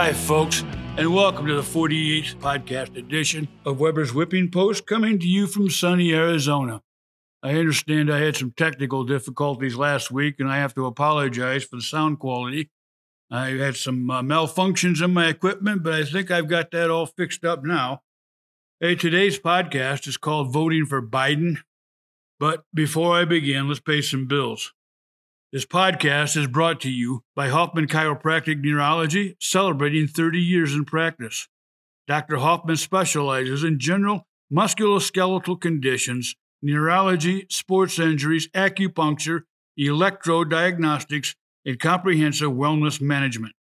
Hi, folks, and welcome to the 48th podcast edition of Weber's Whipping Post, coming to you from sunny Arizona. I understand I had some technical difficulties last week, and I have to apologize for the sound quality. I had some uh, malfunctions in my equipment, but I think I've got that all fixed up now. Hey, today's podcast is called Voting for Biden. But before I begin, let's pay some bills. This podcast is brought to you by Hoffman Chiropractic Neurology, celebrating 30 years in practice. Dr. Hoffman specializes in general musculoskeletal conditions, neurology, sports injuries, acupuncture, electrodiagnostics, and comprehensive wellness management.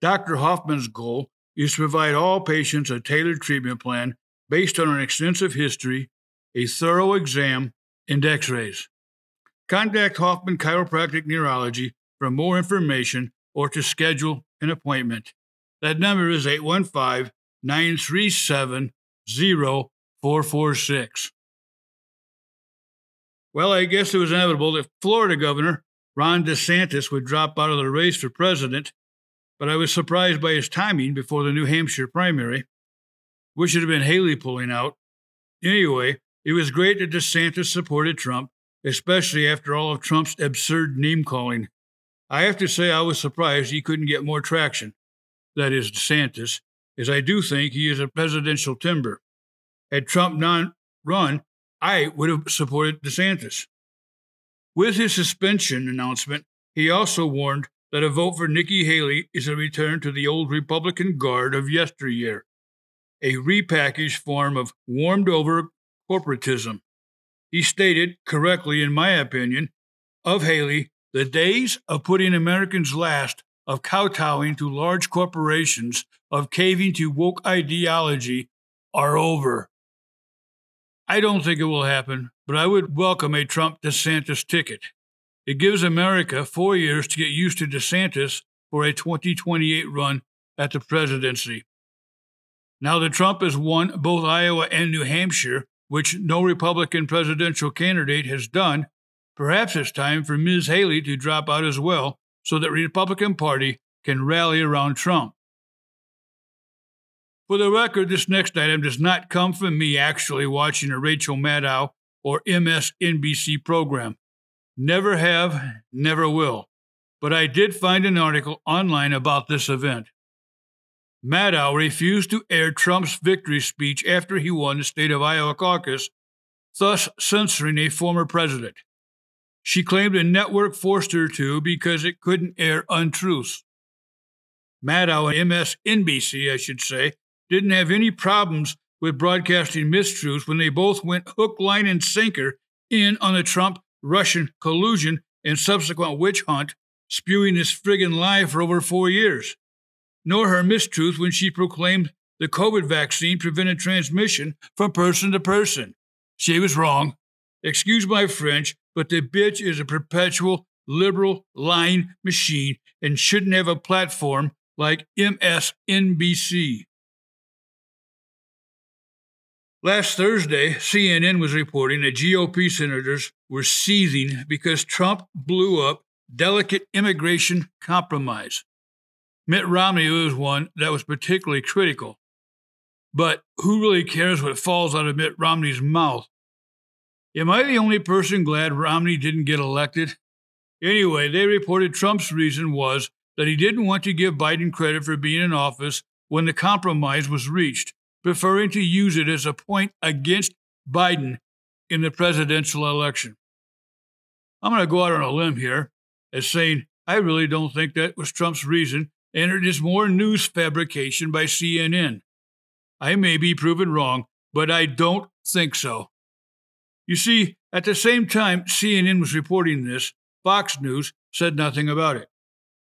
Dr. Hoffman's goal is to provide all patients a tailored treatment plan based on an extensive history, a thorough exam, and x rays. Contact Hoffman Chiropractic Neurology for more information or to schedule an appointment. That number is 815 937 0446. Well, I guess it was inevitable that Florida Governor Ron DeSantis would drop out of the race for president, but I was surprised by his timing before the New Hampshire primary. Wish it had been Haley pulling out. Anyway, it was great that DeSantis supported Trump especially after all of Trump's absurd name calling. I have to say, I was surprised he couldn't get more traction. That is, DeSantis, as I do think he is a presidential timber. Had Trump not run, I would have supported DeSantis. With his suspension announcement, he also warned that a vote for Nikki Haley is a return to the old Republican guard of yesteryear, a repackaged form of warmed over corporatism. He stated, correctly in my opinion, of Haley, the days of putting Americans last, of kowtowing to large corporations, of caving to woke ideology are over. I don't think it will happen, but I would welcome a Trump DeSantis ticket. It gives America four years to get used to DeSantis for a 2028 run at the presidency. Now that Trump has won both Iowa and New Hampshire, which no Republican presidential candidate has done, perhaps it's time for Ms. Haley to drop out as well so that Republican Party can rally around Trump. For the record, this next item does not come from me actually watching a Rachel Maddow or MSNBC program. Never have, never will. But I did find an article online about this event. Maddow refused to air Trump's victory speech after he won the state of Iowa caucus, thus censoring a former president. She claimed the network forced her to because it couldn't air untruths. Maddow and MSNBC, I should say, didn't have any problems with broadcasting mistruths when they both went hook, line, and sinker in on the Trump Russian collusion and subsequent witch hunt, spewing this friggin' lie for over four years nor her mistruth when she proclaimed the COVID vaccine prevented transmission from person to person. She was wrong. Excuse my French, but the bitch is a perpetual liberal lying machine and shouldn't have a platform like MSNBC. Last Thursday, CNN was reporting that GOP senators were seething because Trump blew up delicate immigration compromise. Mitt Romney was one that was particularly critical. But who really cares what falls out of Mitt Romney's mouth? Am I the only person glad Romney didn't get elected? Anyway, they reported Trump's reason was that he didn't want to give Biden credit for being in office when the compromise was reached, preferring to use it as a point against Biden in the presidential election. I'm going to go out on a limb here as saying I really don't think that was Trump's reason and it is more news fabrication by CNN. I may be proven wrong, but I don't think so. You see, at the same time CNN was reporting this, Fox News said nothing about it.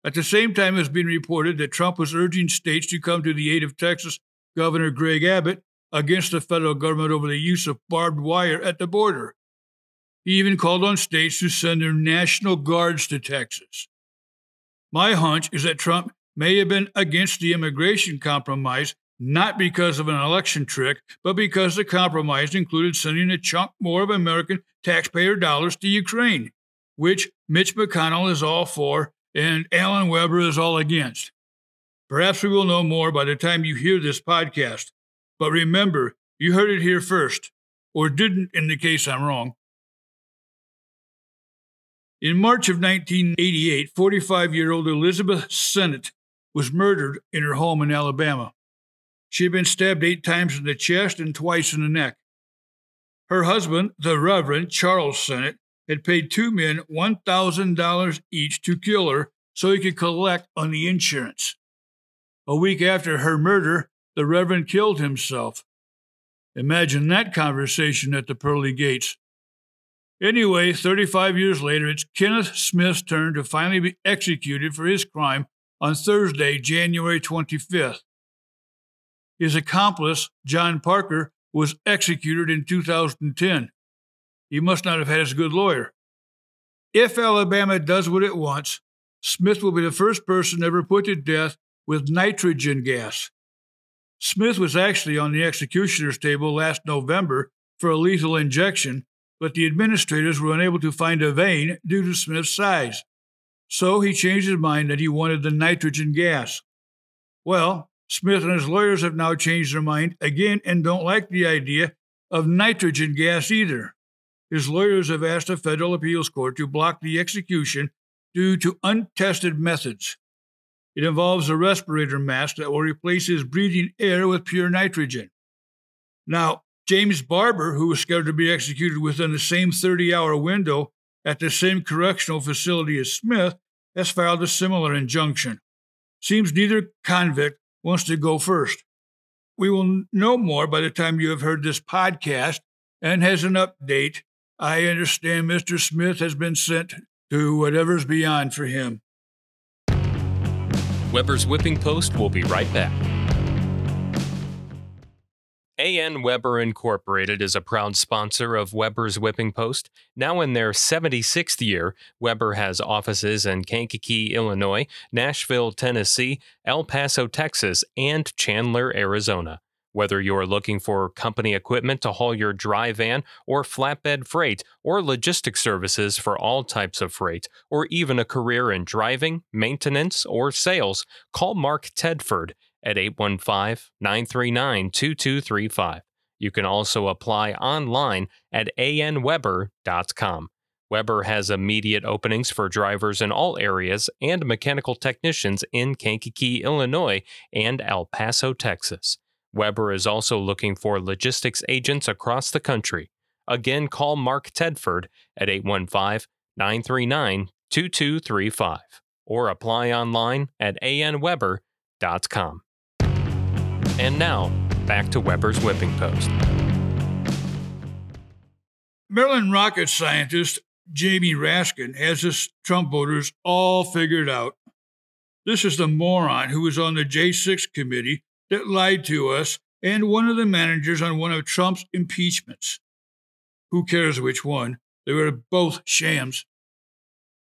At the same time, it's been reported that Trump was urging states to come to the aid of Texas Governor Greg Abbott against the federal government over the use of barbed wire at the border. He even called on states to send their National Guards to Texas. My hunch is that Trump may have been against the immigration compromise, not because of an election trick, but because the compromise included sending a chunk more of American taxpayer dollars to Ukraine, which Mitch McConnell is all for and Alan Weber is all against. Perhaps we will know more by the time you hear this podcast. But remember, you heard it here first, or didn't in the case I'm wrong. In March of 1988, 45 year old Elizabeth Sennett was murdered in her home in Alabama. She had been stabbed eight times in the chest and twice in the neck. Her husband, the Reverend Charles Sennett, had paid two men $1,000 each to kill her so he could collect on the insurance. A week after her murder, the Reverend killed himself. Imagine that conversation at the pearly gates. Anyway, 35 years later, it's Kenneth Smith's turn to finally be executed for his crime on Thursday, January 25th. His accomplice, John Parker, was executed in 2010. He must not have had as good lawyer. If Alabama does what it wants, Smith will be the first person ever put to death with nitrogen gas. Smith was actually on the executioner's table last November for a lethal injection, but the administrators were unable to find a vein due to Smith's size. So he changed his mind that he wanted the nitrogen gas. Well, Smith and his lawyers have now changed their mind again and don't like the idea of nitrogen gas either. His lawyers have asked a federal appeals court to block the execution due to untested methods. It involves a respirator mask that will replace his breathing air with pure nitrogen. Now, James Barber, who was scheduled to be executed within the same 30 hour window at the same correctional facility as Smith, has filed a similar injunction. Seems neither convict wants to go first. We will know more by the time you have heard this podcast and has an update. I understand Mr. Smith has been sent to whatever's beyond for him. Weber's Whipping Post will be right back. A.N. Weber Incorporated is a proud sponsor of Weber's Whipping Post. Now in their 76th year, Weber has offices in Kankakee, Illinois, Nashville, Tennessee, El Paso, Texas, and Chandler, Arizona. Whether you're looking for company equipment to haul your dry van or flatbed freight, or logistics services for all types of freight, or even a career in driving, maintenance, or sales, call Mark Tedford at 815 939 2235. You can also apply online at anweber.com. Weber has immediate openings for drivers in all areas and mechanical technicians in Kankakee, Illinois, and El Paso, Texas. Weber is also looking for logistics agents across the country. Again, call Mark Tedford at 815 939 2235 or apply online at anweber.com. And now, back to Weber's Whipping Post. Maryland rocket scientist Jamie Raskin has his Trump voters all figured out. This is the moron who was on the J6 committee that lied to us and one of the managers on one of Trump's impeachments. Who cares which one? They were both shams.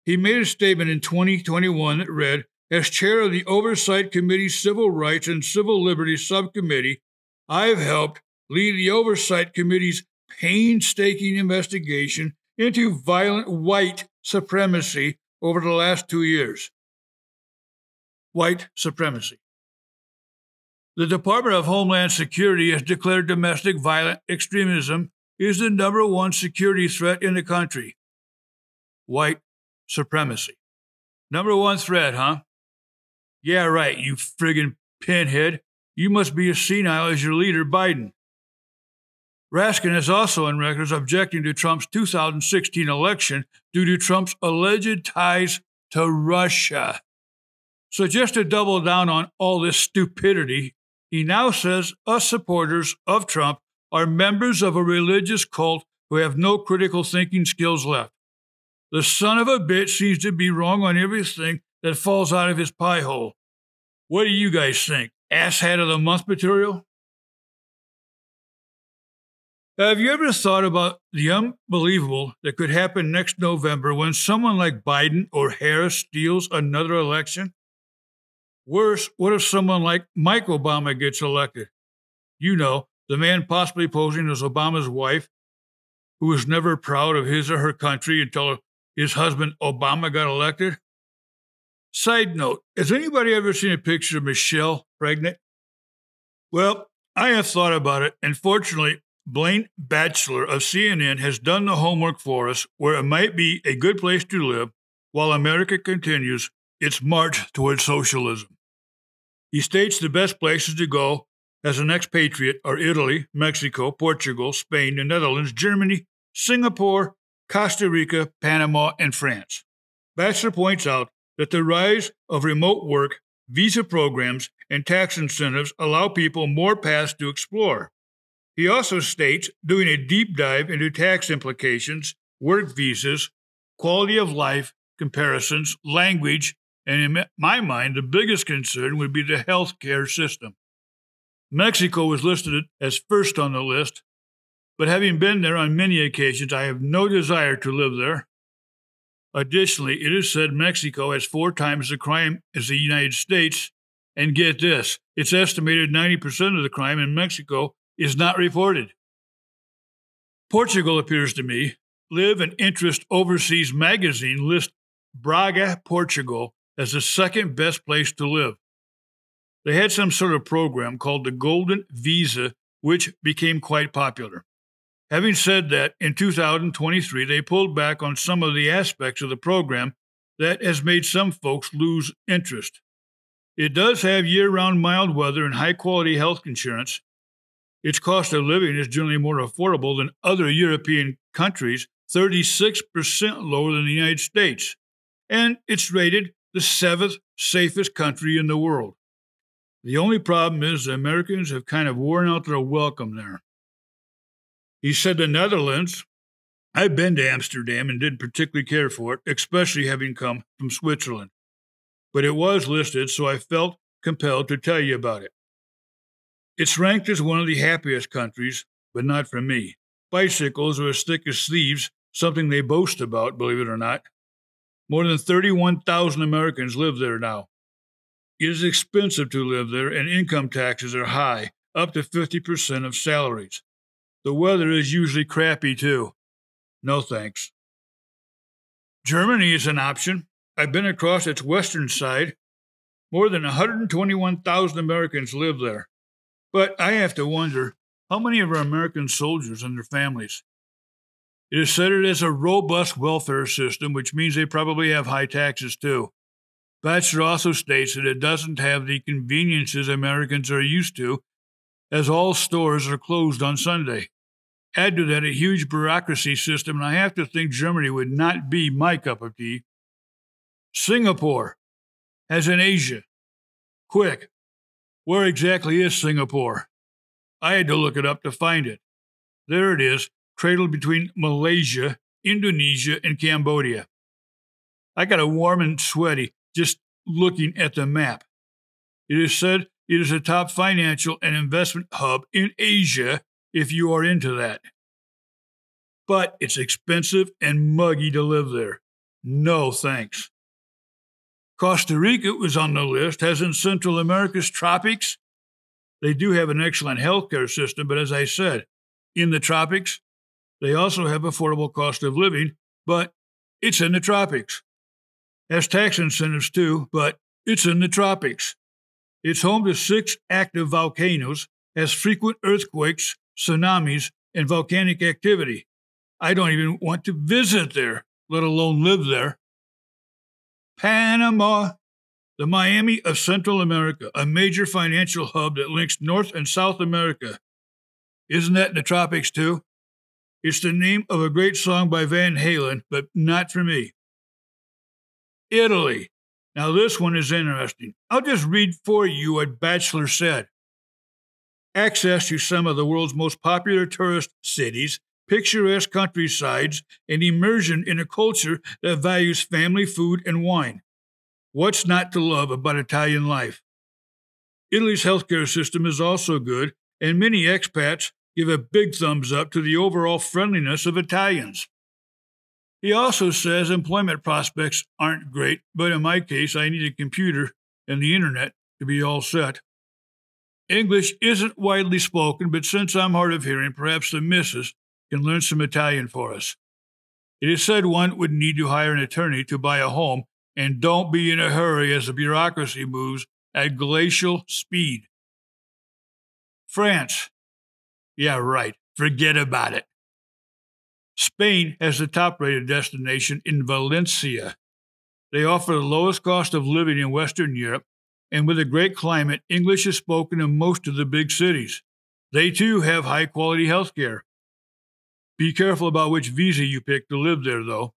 He made a statement in 2021 that read as chair of the Oversight Committee's Civil Rights and Civil Liberties Subcommittee, I've helped lead the Oversight Committee's painstaking investigation into violent white supremacy over the last two years. White supremacy. The Department of Homeland Security has declared domestic violent extremism is the number one security threat in the country. White supremacy. Number one threat, huh? Yeah, right, you friggin' pinhead. You must be as senile as your leader, Biden. Raskin is also on record objecting to Trump's 2016 election due to Trump's alleged ties to Russia. So, just to double down on all this stupidity, he now says us supporters of Trump are members of a religious cult who have no critical thinking skills left. The son of a bitch seems to be wrong on everything that falls out of his pie hole. What do you guys think? Asshat of the month material? Have you ever thought about the unbelievable that could happen next November when someone like Biden or Harris steals another election? Worse, what if someone like Mike Obama gets elected? You know, the man possibly posing as Obama's wife, who was never proud of his or her country until his husband Obama got elected? Side note Has anybody ever seen a picture of Michelle pregnant? Well, I have thought about it, and fortunately, Blaine Batchelor of CNN has done the homework for us where it might be a good place to live while America continues its march towards socialism. He states the best places to go as an expatriate are Italy, Mexico, Portugal, Spain, the Netherlands, Germany, Singapore, Costa Rica, Panama, and France. Batchelor points out that the rise of remote work, visa programs, and tax incentives allow people more paths to explore. He also states doing a deep dive into tax implications, work visas, quality of life comparisons, language, and in my mind, the biggest concern would be the health care system. Mexico was listed as first on the list, but having been there on many occasions, I have no desire to live there. Additionally, it is said Mexico has four times the crime as the United States, and get this it's estimated 90% of the crime in Mexico is not reported. Portugal appears to me. Live and Invest Overseas magazine list Braga, Portugal as the second best place to live. They had some sort of program called the Golden Visa, which became quite popular. Having said that, in 2023, they pulled back on some of the aspects of the program that has made some folks lose interest. It does have year round mild weather and high quality health insurance. Its cost of living is generally more affordable than other European countries, 36% lower than the United States. And it's rated the seventh safest country in the world. The only problem is the Americans have kind of worn out their welcome there. He said the Netherlands, I've been to Amsterdam and didn't particularly care for it, especially having come from Switzerland. But it was listed, so I felt compelled to tell you about it. It's ranked as one of the happiest countries, but not for me. Bicycles are as thick as thieves, something they boast about, believe it or not. More than 31,000 Americans live there now. It is expensive to live there, and income taxes are high, up to 50% of salaries. The weather is usually crappy too. No thanks. Germany is an option. I've been across its western side. More than 121,000 Americans live there. But I have to wonder how many of our American soldiers and their families? It is said it is a robust welfare system, which means they probably have high taxes too. Batchelor also states that it doesn't have the conveniences Americans are used to, as all stores are closed on Sunday. Add to that a huge bureaucracy system, and I have to think Germany would not be my cup of tea. Singapore, as in Asia. Quick, where exactly is Singapore? I had to look it up to find it. There it is, cradled between Malaysia, Indonesia, and Cambodia. I got a warm and sweaty just looking at the map. It is said it is a top financial and investment hub in Asia if you are into that. But it's expensive and muggy to live there. No thanks. Costa Rica was on the list, as in Central America's tropics. They do have an excellent healthcare system, but as I said, in the tropics, they also have affordable cost of living, but it's in the tropics. Has tax incentives too, but it's in the tropics. It's home to six active volcanoes, has frequent earthquakes, tsunamis, and volcanic activity. I don't even want to visit there, let alone live there. Panama, the Miami of Central America, a major financial hub that links North and South America. Isn't that in the tropics too? It's the name of a great song by Van Halen, but not for me. Italy. Now, this one is interesting. I'll just read for you what Batchelor said. Access to some of the world's most popular tourist cities, picturesque countrysides, and immersion in a culture that values family food and wine. What's not to love about Italian life? Italy's healthcare system is also good, and many expats give a big thumbs up to the overall friendliness of Italians. He also says employment prospects aren't great, but in my case, I need a computer and the internet to be all set. English isn't widely spoken, but since I'm hard of hearing, perhaps the missus can learn some Italian for us. It is said one would need to hire an attorney to buy a home, and don't be in a hurry as the bureaucracy moves at glacial speed. France. Yeah, right. Forget about it. Spain has the top rated destination in Valencia. They offer the lowest cost of living in Western Europe, and with a great climate, English is spoken in most of the big cities. They too have high quality health care. Be careful about which visa you pick to live there, though.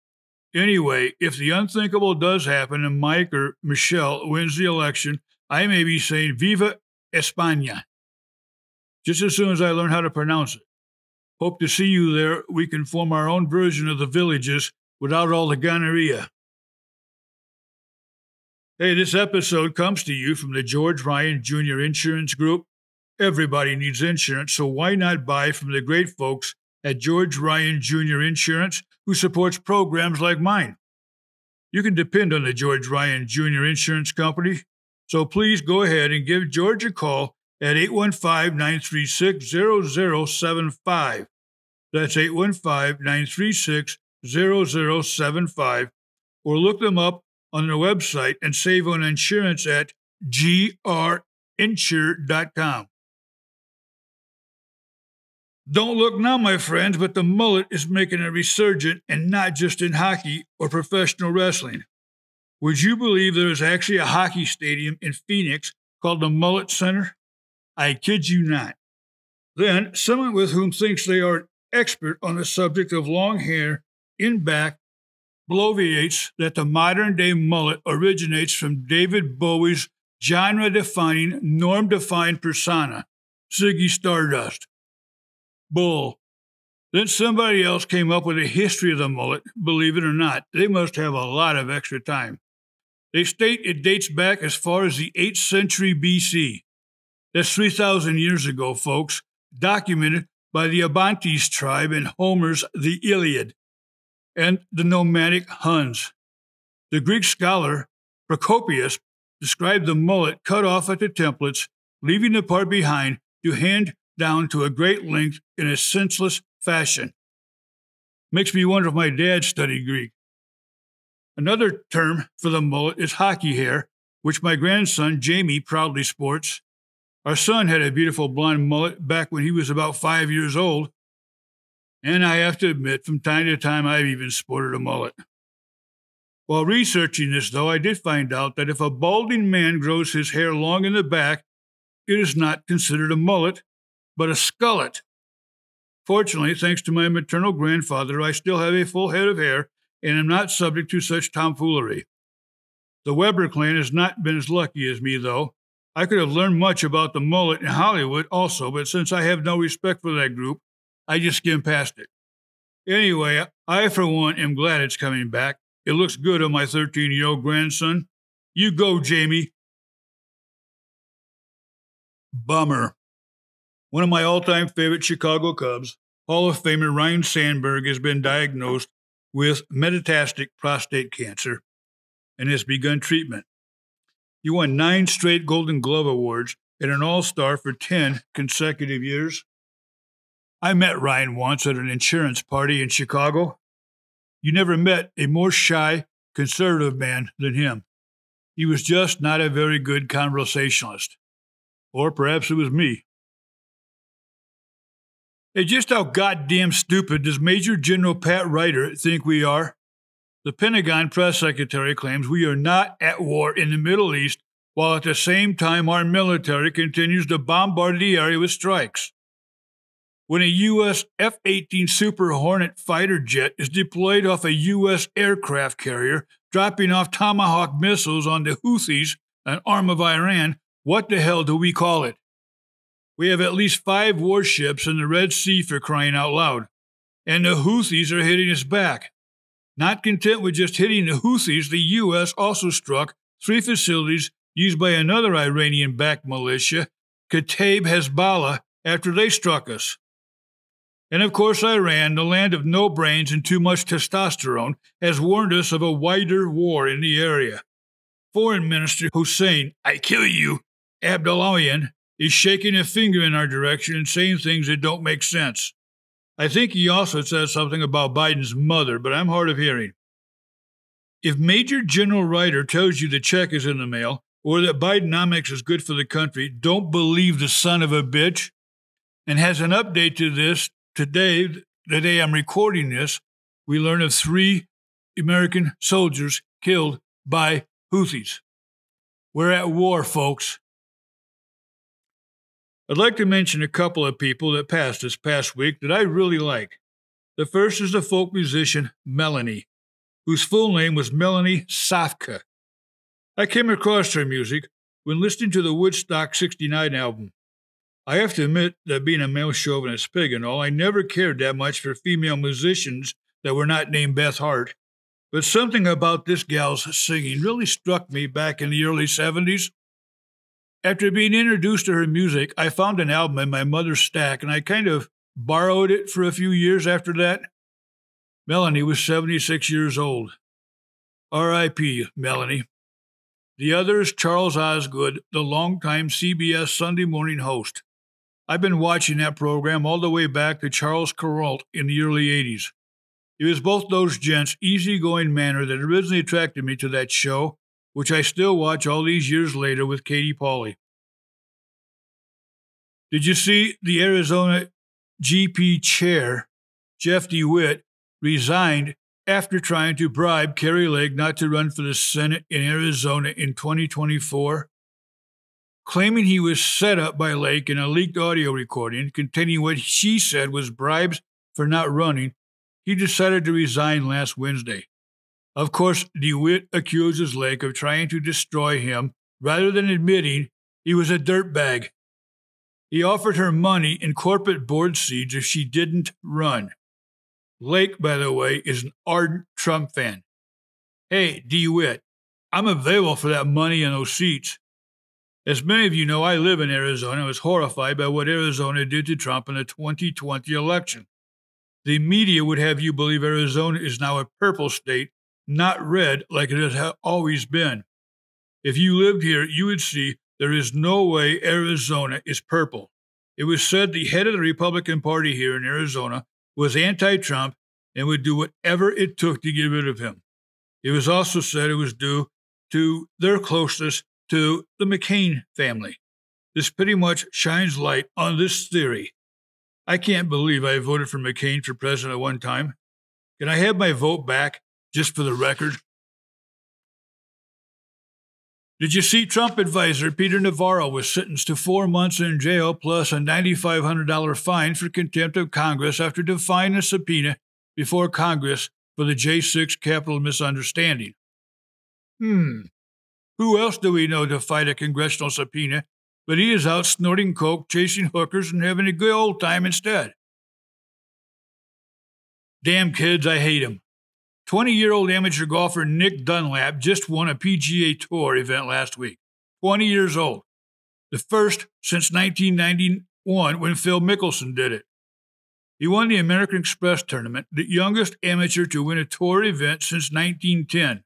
Anyway, if the unthinkable does happen and Mike or Michelle wins the election, I may be saying Viva España just as soon as I learn how to pronounce it. Hope to see you there. We can form our own version of the villages without all the gonorrhea. Hey, this episode comes to you from the George Ryan Jr. Insurance Group. Everybody needs insurance, so why not buy from the great folks at George Ryan Jr. Insurance who supports programs like mine? You can depend on the George Ryan Jr. Insurance Company, so please go ahead and give George a call at 815 936 0075. That's 815 936 0075. Or look them up on their website and save on insurance at grinsure.com. Don't look now, my friends, but the mullet is making a resurgence and not just in hockey or professional wrestling. Would you believe there is actually a hockey stadium in Phoenix called the Mullet Center? I kid you not. Then, someone with whom thinks they are an expert on the subject of long hair in back bloviates that the modern day mullet originates from David Bowie's genre defining, norm defined persona, Ziggy Stardust. Bull. Then somebody else came up with a history of the mullet. Believe it or not, they must have a lot of extra time. They state it dates back as far as the 8th century BC. That's 3,000 years ago, folks, documented by the Abantes tribe in Homer's The Iliad and the nomadic Huns. The Greek scholar Procopius described the mullet cut off at the templates, leaving the part behind to hand down to a great length in a senseless fashion. Makes me wonder if my dad studied Greek. Another term for the mullet is hockey hair, which my grandson Jamie proudly sports. Our son had a beautiful blonde mullet back when he was about five years old, and I have to admit, from time to time, I've even sported a mullet. While researching this, though, I did find out that if a balding man grows his hair long in the back, it is not considered a mullet, but a skullet. Fortunately, thanks to my maternal grandfather, I still have a full head of hair and am not subject to such tomfoolery. The Weber clan has not been as lucky as me, though, I could have learned much about the mullet in Hollywood also, but since I have no respect for that group, I just skim past it. Anyway, I for one am glad it's coming back. It looks good on my 13 year old grandson. You go, Jamie. Bummer. One of my all time favorite Chicago Cubs, Hall of Famer Ryne Sandberg, has been diagnosed with metastatic prostate cancer and has begun treatment. He won nine straight Golden Glove Awards and an All Star for 10 consecutive years. I met Ryne once at an insurance party in Chicago. You never met a more shy, conservative man than him. He was just not a very good conversationalist. Or perhaps it was me. Hey, just how goddamn stupid does Major General Pat Ryder think we are? The Pentagon press secretary claims we are not at war in the Middle East, while at the same time our military continues to bombard the area with strikes. When a U.S. F 18 Super Hornet fighter jet is deployed off a U.S. aircraft carrier, dropping off Tomahawk missiles on the Houthis, an arm of Iran, what the hell do we call it? We have at least five warships in the Red Sea for crying out loud, and the Houthis are hitting us back. Not content with just hitting the Houthis, the U.S. also struck three facilities used by another Iranian backed militia, Kataib Hezbollah, after they struck us. And of course, Iran, the land of no brains and too much testosterone, has warned us of a wider war in the area. Foreign Minister Hussein, I kill you, Abdullahian, is shaking a finger in our direction and saying things that don't make sense. I think he also said something about Biden's mother, but I'm hard of hearing. If Major General Ryder tells you the check is in the mail or that Bidenomics is good for the country, don't believe the son of a bitch. And has an update to this today, the day I'm recording this, we learn of three American soldiers killed by Houthis. We're at war, folks. I'd like to mention a couple of people that passed this past week that I really like. The first is the folk musician Melanie, whose full name was Melanie Safka. I came across her music when listening to the Woodstock 69 album. I have to admit that being a male chauvinist pig and all, I never cared that much for female musicians that were not named Beth Hart. But something about this gal's singing really struck me back in the early 70s. After being introduced to her music, I found an album in my mother's stack and I kind of borrowed it for a few years after that. Melanie was 76 years old. R.I.P., Melanie. The other is Charles Osgood, the longtime CBS Sunday morning host. I've been watching that program all the way back to Charles Kuralt in the early 80s. It was both those gents' easygoing manner that originally attracted me to that show, which I still watch all these years later with Katie Pauley. Did you see the Arizona GP chair, Jeff DeWitt, resigned after trying to bribe Kari Lake not to run for the Senate in Arizona in 2024? Claiming he was set up by Lake in a leaked audio recording containing what she said was bribes for not running, he decided to resign last Wednesday. Of course, DeWitt accuses Lake of trying to destroy him rather than admitting he was a dirtbag. He offered her money in corporate board seats if she didn't run. Lake, by the way, is an ardent Trump fan. Hey, DeWitt, I'm available for that money and those seats. As many of you know, I live in Arizona and was horrified by what Arizona did to Trump in the 2020 election. The media would have you believe Arizona is now a purple state, not red like it has always been. If you lived here, you would see there is no way Arizona is purple. It was said the head of the Republican Party here in Arizona was anti Trump and would do whatever it took to get rid of him. It was also said it was due to their closeness to the McCain family. This pretty much shines light on this theory I can't believe I voted for McCain for president at one time. Can I have my vote back, just for the record? Did you see Trump advisor Peter Navarro was sentenced to four months in jail plus a $9,500 fine for contempt of Congress after defying a subpoena before Congress for the J6 Capitol misunderstanding? Hmm. Who else do we know to fight a congressional subpoena but he is out snorting coke, chasing hookers, and having a good old time instead. Damn kids, I hate them. 20 year old amateur golfer Nick Dunlap just won a PGA Tour event last week. 20 years old. The first since 1991 when Phil Mickelson did it. He won the American Express tournament, the youngest amateur to win a tour event since 1910.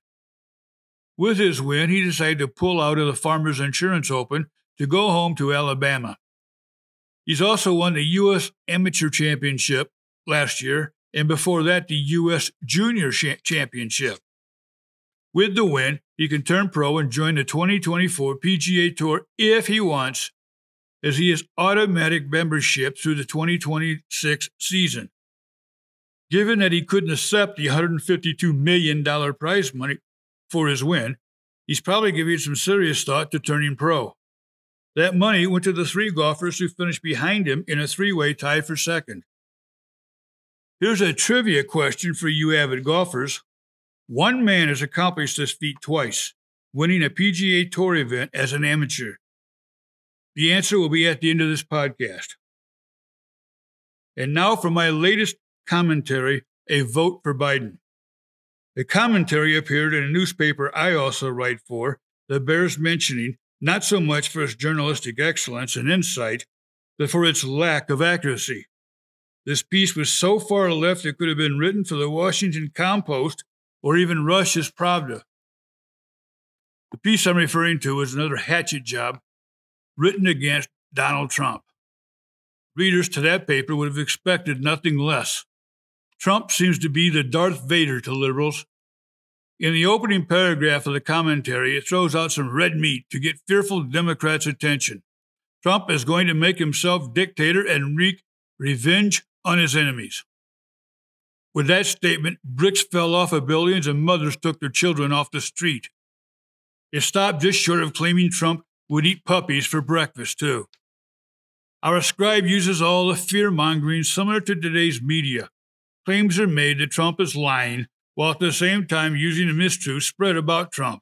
With his win, he decided to pull out of the Farmers Insurance Open to go home to Alabama. He's also won the U.S. Amateur Championship last year, and before that, the U.S. Junior Championship. With the win, he can turn pro and join the 2024 PGA Tour if he wants, as he has automatic membership through the 2026 season. Given that he couldn't accept the $152 million prize money for his win, he's probably giving some serious thought to turning pro. That money went to the three golfers who finished behind him in a three way tie for second. Here's a trivia question for you avid golfers. One man has accomplished this feat twice, winning a PGA Tour event as an amateur. The answer will be at the end of this podcast. And now for my latest commentary a vote for Biden. The commentary appeared in a newspaper I also write for that bears mentioning not so much for its journalistic excellence and insight, but for its lack of accuracy. This piece was so far left it could have been written for the Washington Compost or even Russia's Pravda. The piece I'm referring to is another hatchet job written against Donald Trump. Readers to that paper would have expected nothing less. Trump seems to be the Darth Vader to liberals. In the opening paragraph of the commentary, it throws out some red meat to get fearful Democrats' attention. Trump is going to make himself dictator and wreak revenge on his enemies. With that statement, bricks fell off of buildings and mothers took their children off the street. It stopped just short of claiming Trump would eat puppies for breakfast, too. Our scribe uses all the fear mongering similar to today's media. Claims are made that Trump is lying, while at the same time using a mistruth spread about Trump.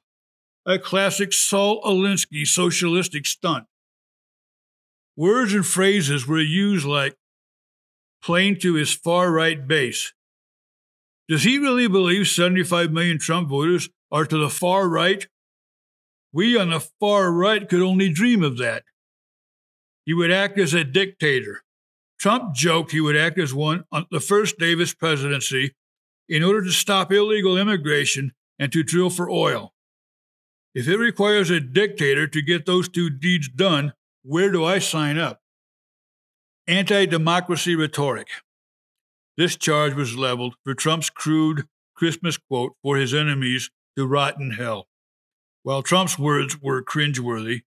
A classic Saul Alinsky socialistic stunt. Words and phrases were used like playing to his far right base. Does he really believe 75 million Trump voters are to the far right? We on the far right could only dream of that. He would act as a dictator. Trump joked he would act as one on the first his presidency in order to stop illegal immigration and to drill for oil. If it requires a dictator to get those two deeds done, where do I sign up? Anti democracy rhetoric. This charge was leveled for Trump's crude Christmas quote for his enemies to rot in hell. While Trump's words were cringeworthy,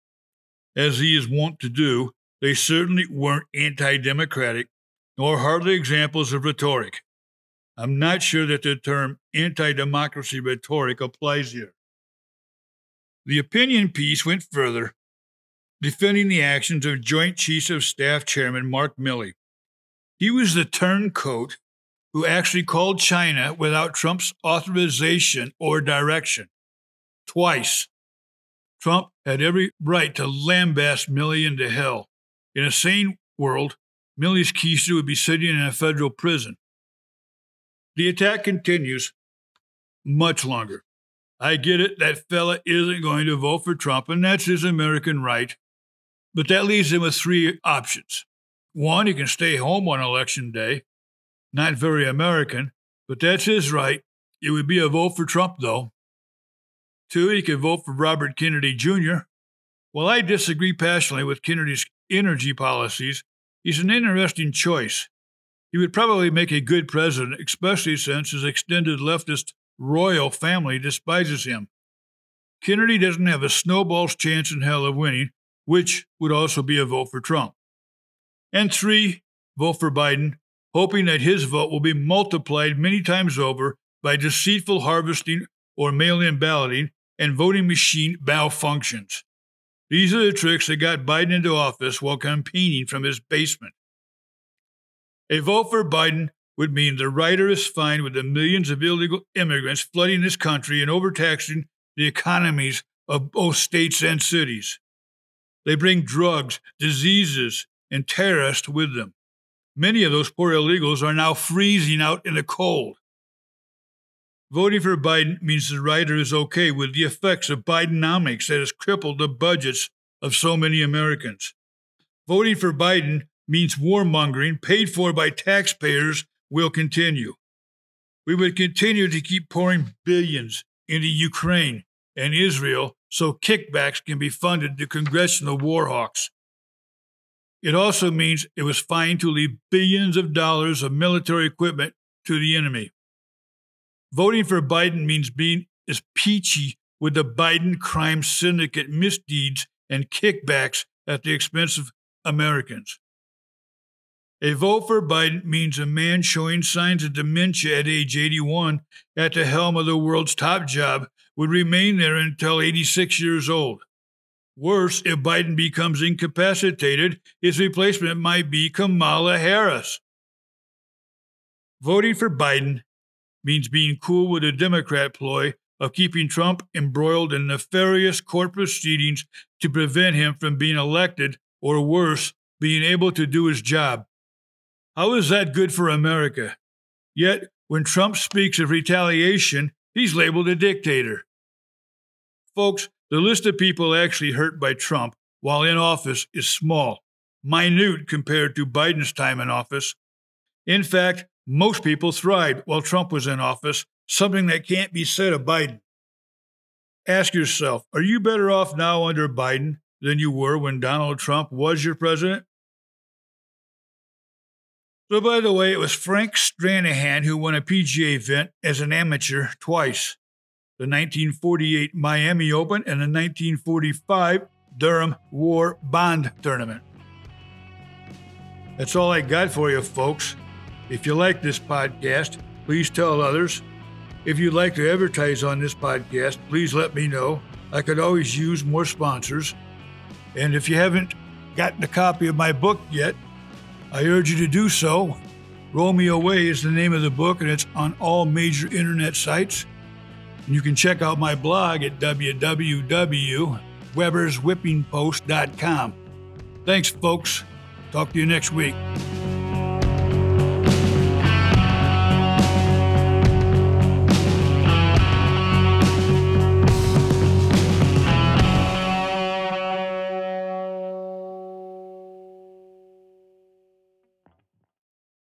as he is wont to do, they certainly weren't anti democratic, nor hardly examples of rhetoric. I'm not sure that the term anti democracy rhetoric applies here. The opinion piece went further, defending the actions of Joint Chiefs of Staff Chairman Mark Milley. He was the turncoat who actually called China without Trump's authorization or direction. Twice. Trump had every right to lambaste Milley into hell. In a sane world, Milley's keister would be sitting in a federal prison. The attack continues much longer. I get it, that fella isn't going to vote for Trump, and that's his American right. But that leaves him with three options. One, he can stay home on election day. Not very American, but that's his right. It would be a vote for Trump, though. Two, he could vote for Robert Kennedy Jr. While I disagree passionately with Kennedy's energy policies, he's an interesting choice. He would probably make a good president, especially since his extended leftist royal family despises him. Kennedy doesn't have a snowball's chance in hell of winning, which would also be a vote for Trump. And three, vote for Biden, hoping that his vote will be multiplied many times over by deceitful harvesting or mail in balloting and voting machine malfunctions. These are the tricks that got Biden into office while campaigning from his basement. A vote for Biden would mean the writer is fine with the millions of illegal immigrants flooding this country and overtaxing the economies of both states and cities. They bring drugs, diseases, and terrorists with them. Many of those poor illegals are now freezing out in the cold. Voting for Biden means the writer is okay with the effects of Bidenomics that has crippled the budgets of so many Americans. Voting for Biden means warmongering paid for by taxpayers will continue. We would continue to keep pouring billions into Ukraine and Israel so kickbacks can be funded to congressional war hawks. It also means it was fine to leave billions of dollars of military equipment to the enemy. Voting for Biden means being as peachy with the Biden crime syndicate misdeeds and kickbacks at the expense of Americans. A vote for Biden means a man showing signs of dementia at age 81 at the helm of the world's top job would remain there until 86 years old. Worse, if Biden becomes incapacitated, his replacement might be Kamala Harris. Voting for Biden means being cool with the Democrat ploy of keeping Trump embroiled in nefarious court proceedings to prevent him from being elected, or worse, being able to do his job. How is that good for America? Yet, when Trump speaks of retaliation, he's labeled a dictator. Folks, the list of people actually hurt by Trump while in office is small, minute compared to Biden's time in office. In fact, most people thrived while Trump was in office, something that can't be said of Biden. Ask yourself are you better off now under Biden than you were when Donald Trump was your president? So, by the way, it was Frank Stranahan who won a PGA event as an amateur twice. the 1948 Miami Open, and the 1945 Durham War Bond Tournament. That's all I got for you, folks. If you like this podcast, please tell others. If you'd like to advertise on this podcast, please let me know. I could always use more sponsors. And if you haven't gotten a copy of my book yet, I urge you to do so. Roll Me Away is the name of the book, and it's on all major internet sites. And you can check out my blog at www.weberswhippingpost.com. Thanks, folks. Talk to you next week.